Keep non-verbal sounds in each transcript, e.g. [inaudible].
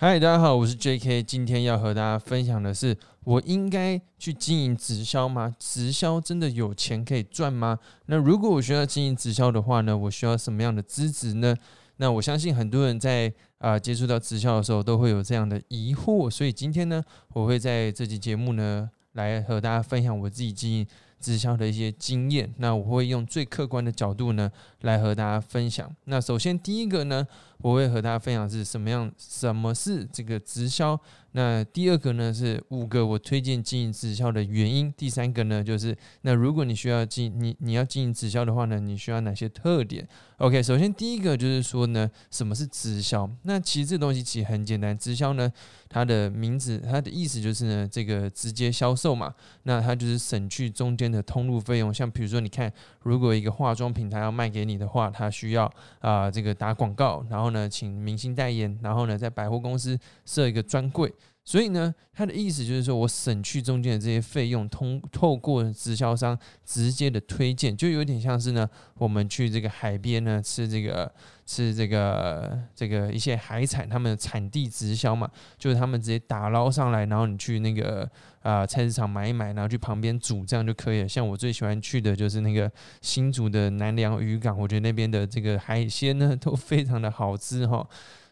嗨，大家好，我是 J.K。今天要和大家分享的是，我应该去经营直销吗？直销真的有钱可以赚吗？那如果我需要经营直销的话呢，我需要什么样的资质呢？那我相信很多人在啊接触到直销的时候，都会有这样的疑惑。所以今天呢，我会在这期节目呢，来和大家分享我自己经营直销的一些经验。那我会用最客观的角度呢，来和大家分享。那首先第一个呢。我会和大家分享是什么样，什么是这个直销。那第二个呢是五个我推荐经营直销的原因。第三个呢就是那如果你需要经你你要经营直销的话呢，你需要哪些特点？OK，首先第一个就是说呢，什么是直销？那其实这东西其实很简单，直销呢它的名字它的意思就是呢这个直接销售嘛。那它就是省去中间的通路费用。像比如说你看，如果一个化妆品它要卖给你的话，他需要啊这个打广告，然后呢，请明星代言，然后呢，在百货公司设一个专柜。所以呢，他的意思就是说我省去中间的这些费用，通透过直销商直接的推荐，就有点像是呢，我们去这个海边呢吃这个吃这个这个一些海产，他们的产地直销嘛，就是他们直接打捞上来，然后你去那个啊菜市场买一买，然后去旁边煮，这样就可以了。像我最喜欢去的就是那个新竹的南良渔港，我觉得那边的这个海鲜呢都非常的好吃哈。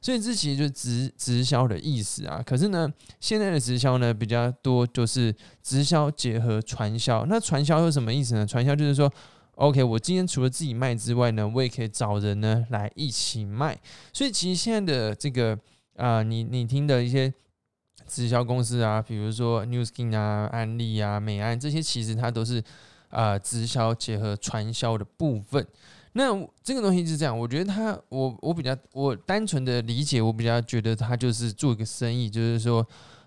所以这其实就是直直销的意思啊。可是呢，现在的直销呢比较多，就是直销结合传销。那传销是什么意思呢？传销就是说，OK，我今天除了自己卖之外呢，我也可以找人呢来一起卖。所以其实现在的这个啊，你你听的一些直销公司啊，比如说 New Skin 啊、安利啊、美安这些，其实它都是啊直销结合传销的部分。那这个东西是这样，我觉得他，我我比较，我单纯的理解，我比较觉得他就是做一个生意，就是说，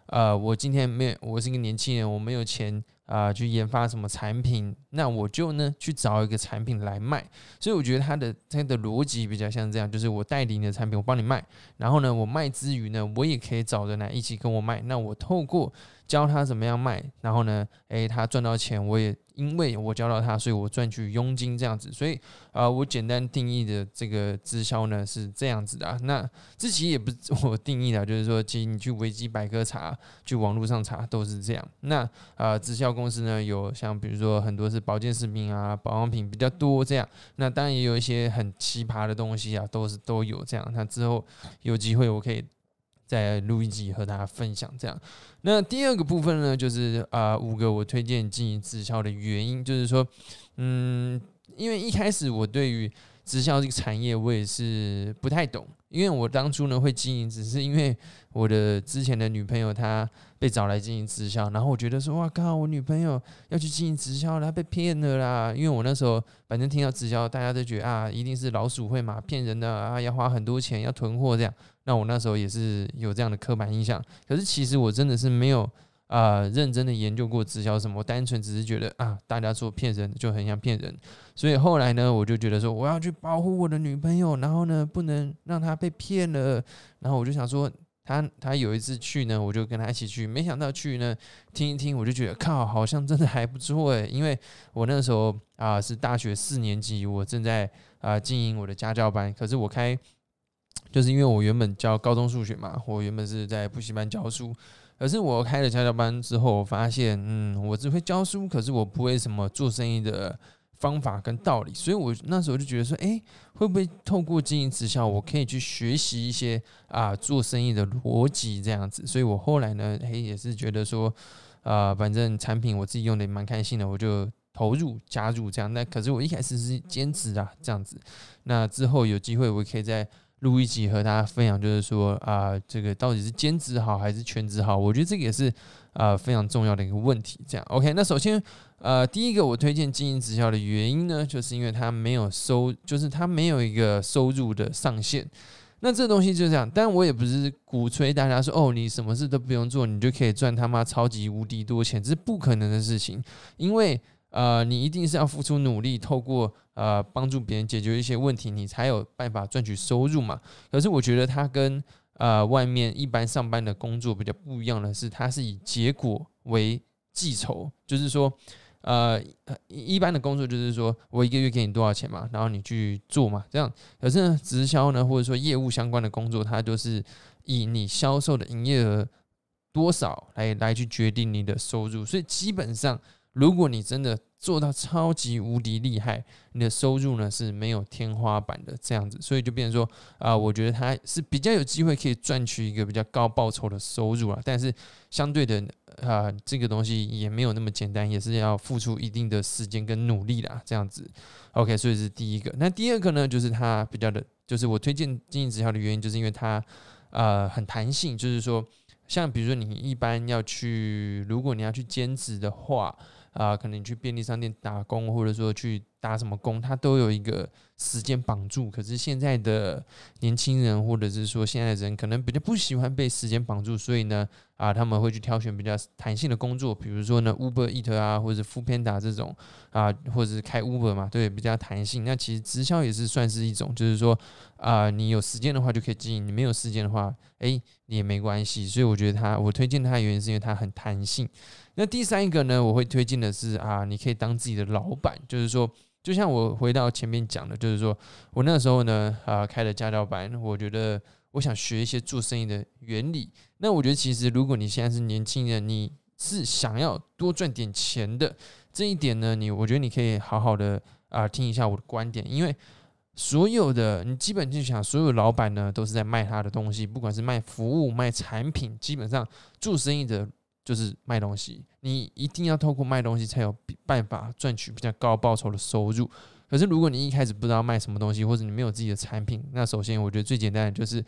呃，我今天没有，我是一个年轻人，我没有钱啊，去研发什么产品，那我就呢去找一个产品来卖。所以我觉得他的他的逻辑比较像这样，就是我代理你的产品，我帮你卖，然后呢，我卖之余呢，我也可以找人来一起跟我卖。那我透过教他怎么样卖，然后呢，诶，他赚到钱，我也。因为我教到他，所以我赚取佣金这样子，所以啊，我简单定义的这个直销呢是这样子的。那这其实也不是我定义的，就是说，其实你去维基百科查，去网络上查都是这样。那啊，直销公司呢有像比如说很多是保健食品啊、保养品比较多这样。那当然也有一些很奇葩的东西啊，都是都有这样。那之后有机会我可以。再录一集和大家分享，这样。那第二个部分呢，就是啊五个我推荐经营直销的原因，就是说，嗯，因为一开始我对于直销这个产业我也是不太懂，因为我当初呢会经营，只是因为我的之前的女朋友她被找来经营直销，然后我觉得说，哇靠，我女朋友要去经营直销，她被骗了啦。因为我那时候反正听到直销，大家都觉得啊，一定是老鼠会嘛，骗人的啊，要花很多钱，要囤货这样。那我那时候也是有这样的刻板印象，可是其实我真的是没有啊认真的研究过直销什么，单纯只是觉得啊大家说骗人就很像骗人，所以后来呢我就觉得说我要去保护我的女朋友，然后呢不能让她被骗了，然后我就想说她她有一次去呢，我就跟她一起去，没想到去呢听一听，我就觉得靠好像真的还不错诶，因为我那时候啊是大学四年级，我正在啊经营我的家教班，可是我开。就是因为我原本教高中数学嘛，我原本是在补习班教书，可是我开了家教班之后，我发现，嗯，我只会教书，可是我不会什么做生意的方法跟道理，所以我那时候就觉得说，哎，会不会透过经营直销，我可以去学习一些啊做生意的逻辑这样子？所以我后来呢，嘿，也是觉得说，啊，反正产品我自己用的也蛮开心的，我就投入加入这样。那可是我一开始是兼职啊，这样子。那之后有机会，我可以在。录一集和大家分享，就是说啊，这个到底是兼职好还是全职好？我觉得这个也是啊非常重要的一个问题。这样，OK，那首先呃，第一个我推荐经营直销的原因呢，就是因为它没有收，就是它没有一个收入的上限。那这东西就这样，但我也不是鼓吹大家说哦，你什么事都不用做，你就可以赚他妈超级无敌多钱，这是不可能的事情，因为。呃，你一定是要付出努力，透过呃帮助别人解决一些问题，你才有办法赚取收入嘛。可是我觉得它跟呃外面一般上班的工作比较不一样的是，它是以结果为计酬，就是说，呃，一般的工作就是说我一个月给你多少钱嘛，然后你去做嘛，这样。可是呢，直销呢，或者说业务相关的工作，它都是。以你销售的营业额多少来来去决定你的收入，所以基本上，如果你真的做到超级无敌厉害，你的收入呢是没有天花板的这样子，所以就变成说啊，我觉得它是比较有机会可以赚取一个比较高报酬的收入啊，但是相对的啊，这个东西也没有那么简单，也是要付出一定的时间跟努力啦，这样子。OK，所以是第一个。那第二个呢，就是它比较的，就是我推荐经营直销的原因，就是因为它呃很弹性，就是说。像比如说，你一般要去，如果你要去兼职的话，啊，可能去便利商店打工，或者说去打什么工，他都有一个时间绑住。可是现在的年轻人，或者是说现在的人，可能比较不喜欢被时间绑住，所以呢，啊，他们会去挑选比较弹性的工作，比如说呢，Uber Eat 啊，或者 f o o Panda 这种啊，或者是开 Uber 嘛，对，比较弹性。那其实直销也是算是一种，就是说啊，你有时间的话就可以经营，你没有时间的话，诶。也没关系，所以我觉得它，我推荐它的原因是因为它很弹性。那第三一个呢，我会推荐的是啊，你可以当自己的老板，就是说，就像我回到前面讲的，就是说我那时候呢啊开了家教班，我觉得我想学一些做生意的原理。那我觉得其实如果你现在是年轻人，你是想要多赚点钱的这一点呢，你我觉得你可以好好的啊听一下我的观点，因为。所有的你基本就想，所有老板呢都是在卖他的东西，不管是卖服务、卖产品，基本上做生意的就是卖东西。你一定要透过卖东西才有办法赚取比较高报酬的收入。可是如果你一开始不知道卖什么东西，或者你没有自己的产品，那首先我觉得最简单的就是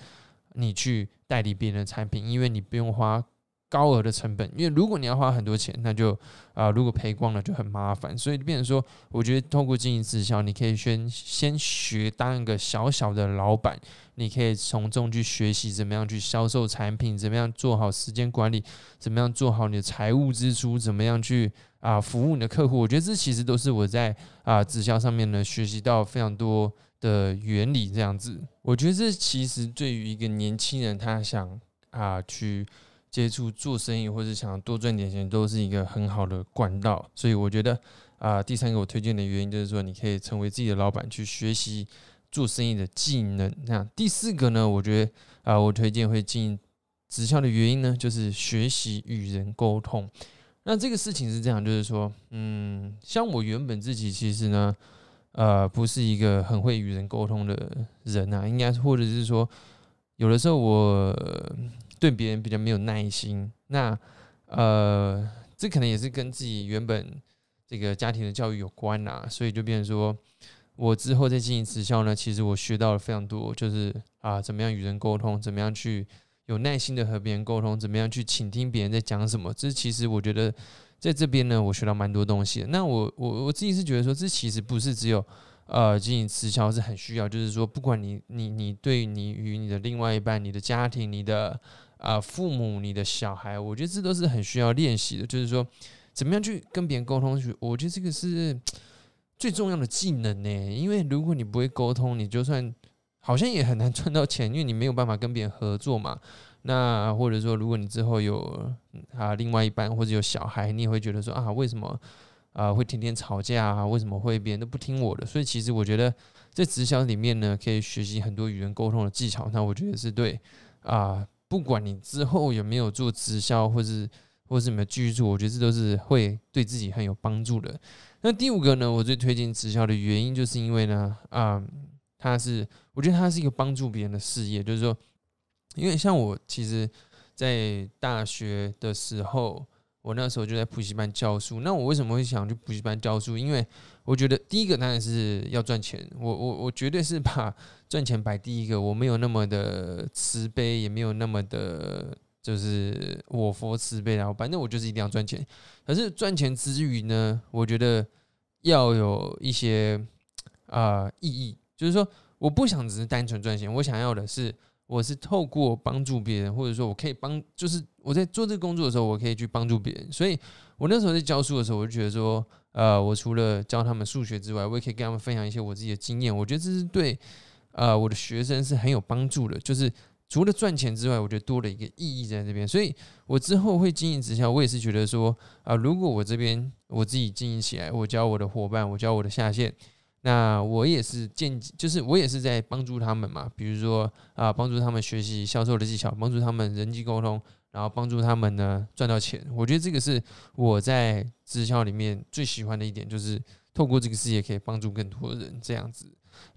你去代理别人的产品，因为你不用花。高额的成本，因为如果你要花很多钱，那就啊，如果赔光了就很麻烦。所以变成说，我觉得通过经营直销，你可以先先学当一个小小的老板，你可以从中去学习怎么样去销售产品，怎么样做好时间管理，怎么样做好你的财务支出，怎么样去啊服务你的客户。我觉得这其实都是我在啊直销上面呢学习到非常多的原理。这样子，我觉得这其实对于一个年轻人，他想啊去。接触做生意或者想多赚点钱，都是一个很好的管道。所以我觉得啊，第三个我推荐的原因就是说，你可以成为自己的老板，去学习做生意的技能。那第四个呢，我觉得啊，我推荐会进直销的原因呢，就是学习与人沟通。那这个事情是这样，就是说，嗯，像我原本自己其实呢，呃，不是一个很会与人沟通的人啊，应该或者是说，有的时候我。对别人比较没有耐心，那呃，这可能也是跟自己原本这个家庭的教育有关呐，所以就变成说，我之后在经营直销呢，其实我学到了非常多，就是啊，怎么样与人沟通，怎么样去有耐心的和别人沟通，怎么样去倾听别人在讲什么，这其实我觉得在这边呢，我学到蛮多东西的。那我我我自己是觉得说，这其实不是只有。呃，经营直销是很需要，就是说，不管你你你对你与你的另外一半、你的家庭、你的啊父母、你的小孩，我觉得这都是很需要练习的。就是说，怎么样去跟别人沟通？去，我觉得这个是最重要的技能呢。因为如果你不会沟通，你就算好像也很难赚到钱，因为你没有办法跟别人合作嘛。那或者说，如果你之后有啊另外一半或者有小孩，你也会觉得说啊，为什么？啊，会天天吵架啊？为什么会别人都不听我的？所以其实我觉得在直销里面呢，可以学习很多与人沟通的技巧。那我觉得是对啊，不管你之后有没有做直销，或是或是有没有继续做，我觉得这都是会对自己很有帮助的。那第五个呢，我最推荐直销的原因，就是因为呢，啊，它是我觉得它是一个帮助别人的事业。就是说，因为像我其实，在大学的时候。我那时候就在补习班教书，那我为什么会想去补习班教书？因为我觉得第一个当然是要赚钱，我我我绝对是把 [laughs] 赚钱摆第一个，我没有那么的慈悲，也没有那么的，就是我佛慈悲，然后反正我就是一定要赚钱。可是赚钱之余呢，我觉得要有一些啊意义，就是说我不想只是单纯赚钱，我想要的是。我是透过帮助别人，或者说我可以帮，就是我在做这个工作的时候，我可以去帮助别人。所以我那时候在教书的时候，我就觉得说，呃，我除了教他们数学之外，我也可以跟他们分享一些我自己的经验。我觉得这是对，呃，我的学生是很有帮助的。就是除了赚钱之外，我觉得多了一个意义在这边。所以我之后会经营直销，我也是觉得说，啊，如果我这边我自己经营起来，我教我的伙伴，我教我的下线。那我也是建，就是我也是在帮助他们嘛，比如说啊，帮助他们学习销售的技巧，帮助他们人际沟通，然后帮助他们呢赚到钱。我觉得这个是我在直销里面最喜欢的一点，就是透过这个事业可以帮助更多人这样子。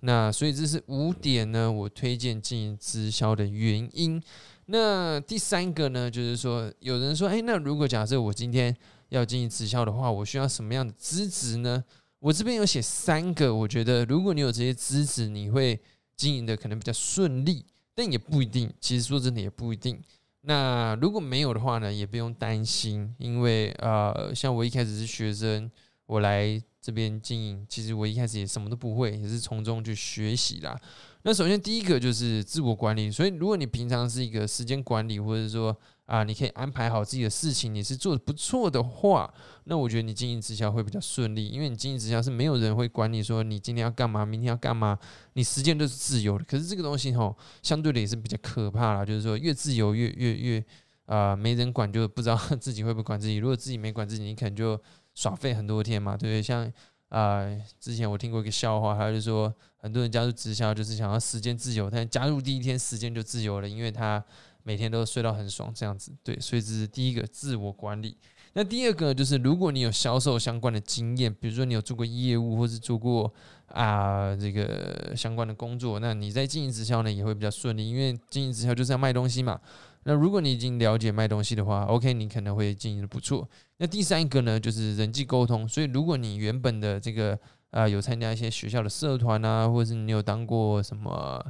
那所以这是五点呢，我推荐进行直销的原因。那第三个呢，就是说有人说，哎，那如果假设我今天要进行直销的话，我需要什么样的资质呢？我这边有写三个，我觉得如果你有这些资质，你会经营的可能比较顺利，但也不一定。其实说真的也不一定。那如果没有的话呢，也不用担心，因为呃，像我一开始是学生，我来这边经营，其实我一开始也什么都不会，也是从中去学习啦。那首先第一个就是自我管理，所以如果你平常是一个时间管理，或者说啊，你可以安排好自己的事情，你是做的不错的话，那我觉得你经营直销会比较顺利，因为你经营直销是没有人会管你说你今天要干嘛，明天要干嘛，你时间都是自由的。可是这个东西吼，相对的也是比较可怕啦，就是说越自由越越越啊，没人管就不知道 [laughs] 自己会不会管自己。如果自己没管自己，你可能就耍废很多天嘛，对不对？像啊，之前我听过一个笑话，他就说很多人加入直销就是想要时间自由，但加入第一天时间就自由了，因为他。每天都睡到很爽，这样子对，所以这是第一个自我管理。那第二个就是，如果你有销售相关的经验，比如说你有做过业务，或是做过啊这个相关的工作，那你在经营直销呢也会比较顺利，因为经营直销就是要卖东西嘛。那如果你已经了解卖东西的话，OK，你可能会经营的不错。那第三个呢，就是人际沟通。所以如果你原本的这个啊有参加一些学校的社团啊，或者是你有当过什么。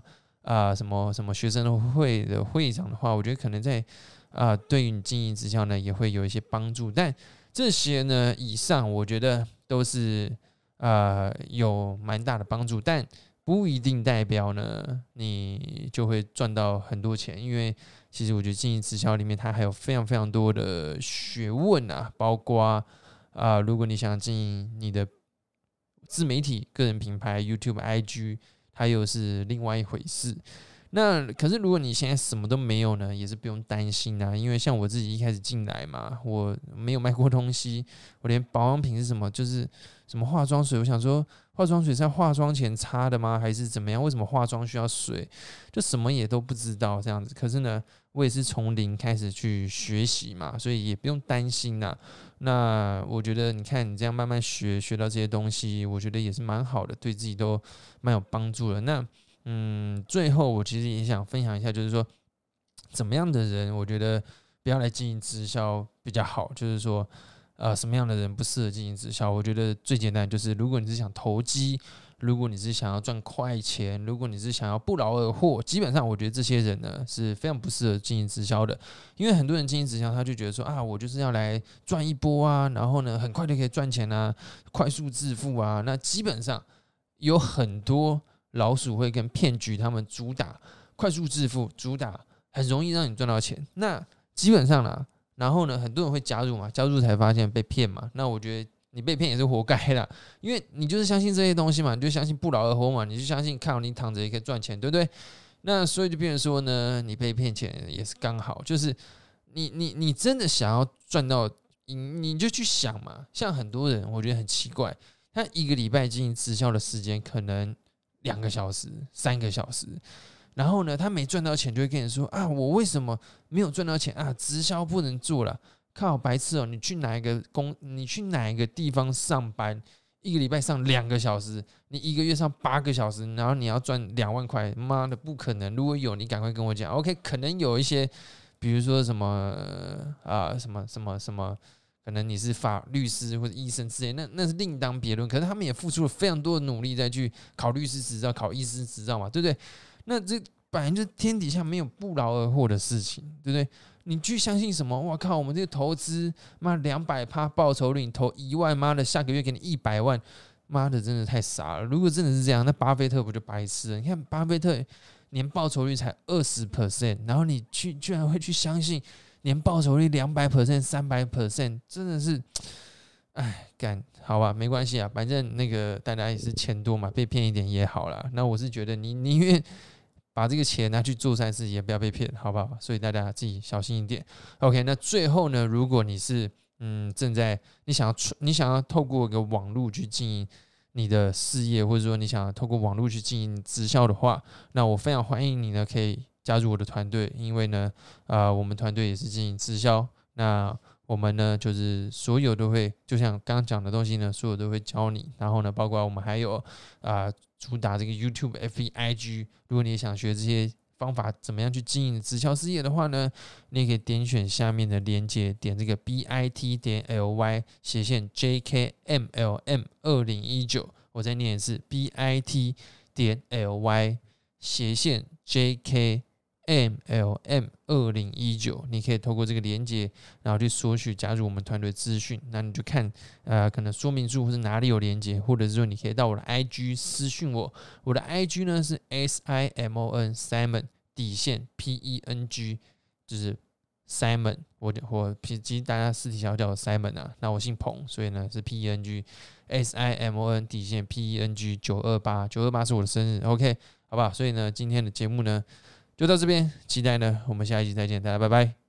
啊，什么什么学生会的会长的话，我觉得可能在啊，对于你经营直销呢，也会有一些帮助。但这些呢，以上我觉得都是啊，有蛮大的帮助，但不一定代表呢，你就会赚到很多钱。因为其实我觉得经营直销里面，它还有非常非常多的学问啊，包括啊，如果你想经营你的自媒体、个人品牌、YouTube、IG。它又是另外一回事。那可是，如果你现在什么都没有呢，也是不用担心啊。因为像我自己一开始进来嘛，我没有卖过东西，我连保养品是什么，就是什么化妆水，我想说，化妆水是在化妆前擦的吗？还是怎么样？为什么化妆需要水？就什么也都不知道这样子。可是呢，我也是从零开始去学习嘛，所以也不用担心呐。那我觉得，你看你这样慢慢学，学到这些东西，我觉得也是蛮好的，对自己都蛮有帮助的。那。嗯，最后我其实也想分享一下，就是说怎么样的人，我觉得不要来进行直销比较好。就是说，呃，什么样的人不适合进行直销？我觉得最简单就是，如果你是想投机，如果你是想要赚快钱，如果你是想要不劳而获，基本上我觉得这些人呢是非常不适合经营直销的。因为很多人经营直销，他就觉得说啊，我就是要来赚一波啊，然后呢，很快就可以赚钱啊，快速致富啊。那基本上有很多。老鼠会跟骗局，他们主打快速致富，主打很容易让你赚到钱。那基本上呢，然后呢，很多人会加入嘛，加入才发现被骗嘛。那我觉得你被骗也是活该的，因为你就是相信这些东西嘛，你就相信不劳而获嘛，你就相信靠你躺着也可以赚钱，对不对？那所以就变成说呢，你被骗钱也是刚好，就是你你你真的想要赚到，你你就去想嘛。像很多人，我觉得很奇怪，他一个礼拜经营直销的时间可能。两个小时、三个小时，然后呢，他没赚到钱，就会跟你说啊，我为什么没有赚到钱啊？直销不能做了，靠白痴哦！你去哪一个工？你去哪一个地方上班？一个礼拜上两个小时，你一个月上八个小时，然后你要赚两万块，妈的不可能！如果有，你赶快跟我讲。OK，可能有一些，比如说什么啊，什么什么什么。可能你是法律师或者医生之类，那那是另当别论。可是他们也付出了非常多的努力，再去考律师执照、考医师执照嘛，对不对？那这本来就是天底下没有不劳而获的事情，对不对？你去相信什么？我靠，我们这个投资，妈两百趴报酬率，你投一万，妈的下个月给你一百万，妈的真的太傻了。如果真的是这样，那巴菲特不就白痴了？你看巴菲特年报酬率才二十 percent，然后你去居然会去相信？年报酬率两百 percent、三百 percent，真的是，哎，干好吧，没关系啊，反正那个大家也是钱多嘛，被骗一点也好啦。那我是觉得你宁愿把这个钱拿去做善事，也不要被骗，好不好？所以大家自己小心一点。OK，那最后呢，如果你是嗯正在你想要出你想要透过一个网络去经营你的事业，或者说你想透过网络去经营直销的话，那我非常欢迎你呢，可以加入我的团队，因为呢，呃，我们团队也是经营直销，那我们呢就是所有都会，就像刚刚讲的东西呢，所有都会教你，然后呢，包括我们还有啊，主打这个 YouTube、F B I G，如果你也想学这些。方法怎么样去经营直销事业的话呢？你也可以点选下面的链接，点这个 b i t 点 l y 斜线 j k m l m 二零一九，我再念一次 b i t 点 l y 斜线 JK M L M 二零一九，你可以透过这个连接，然后去索取加入我们团队资讯。那你就看，呃，可能说明书或是哪里有连接，或者是说你可以到我的 I G 私讯我。我的 I G 呢是 S I M O N Simon 底线 P E N G，就是 Simon。我我其实大家私底下叫我 Simon 啊，那我姓彭，所以呢是 P E N G S I M O N 底线 P E N G 九二八九二八是我的生日，OK，好不好？所以呢，今天的节目呢。就到这边，期待呢，我们下一期再见，大家拜拜。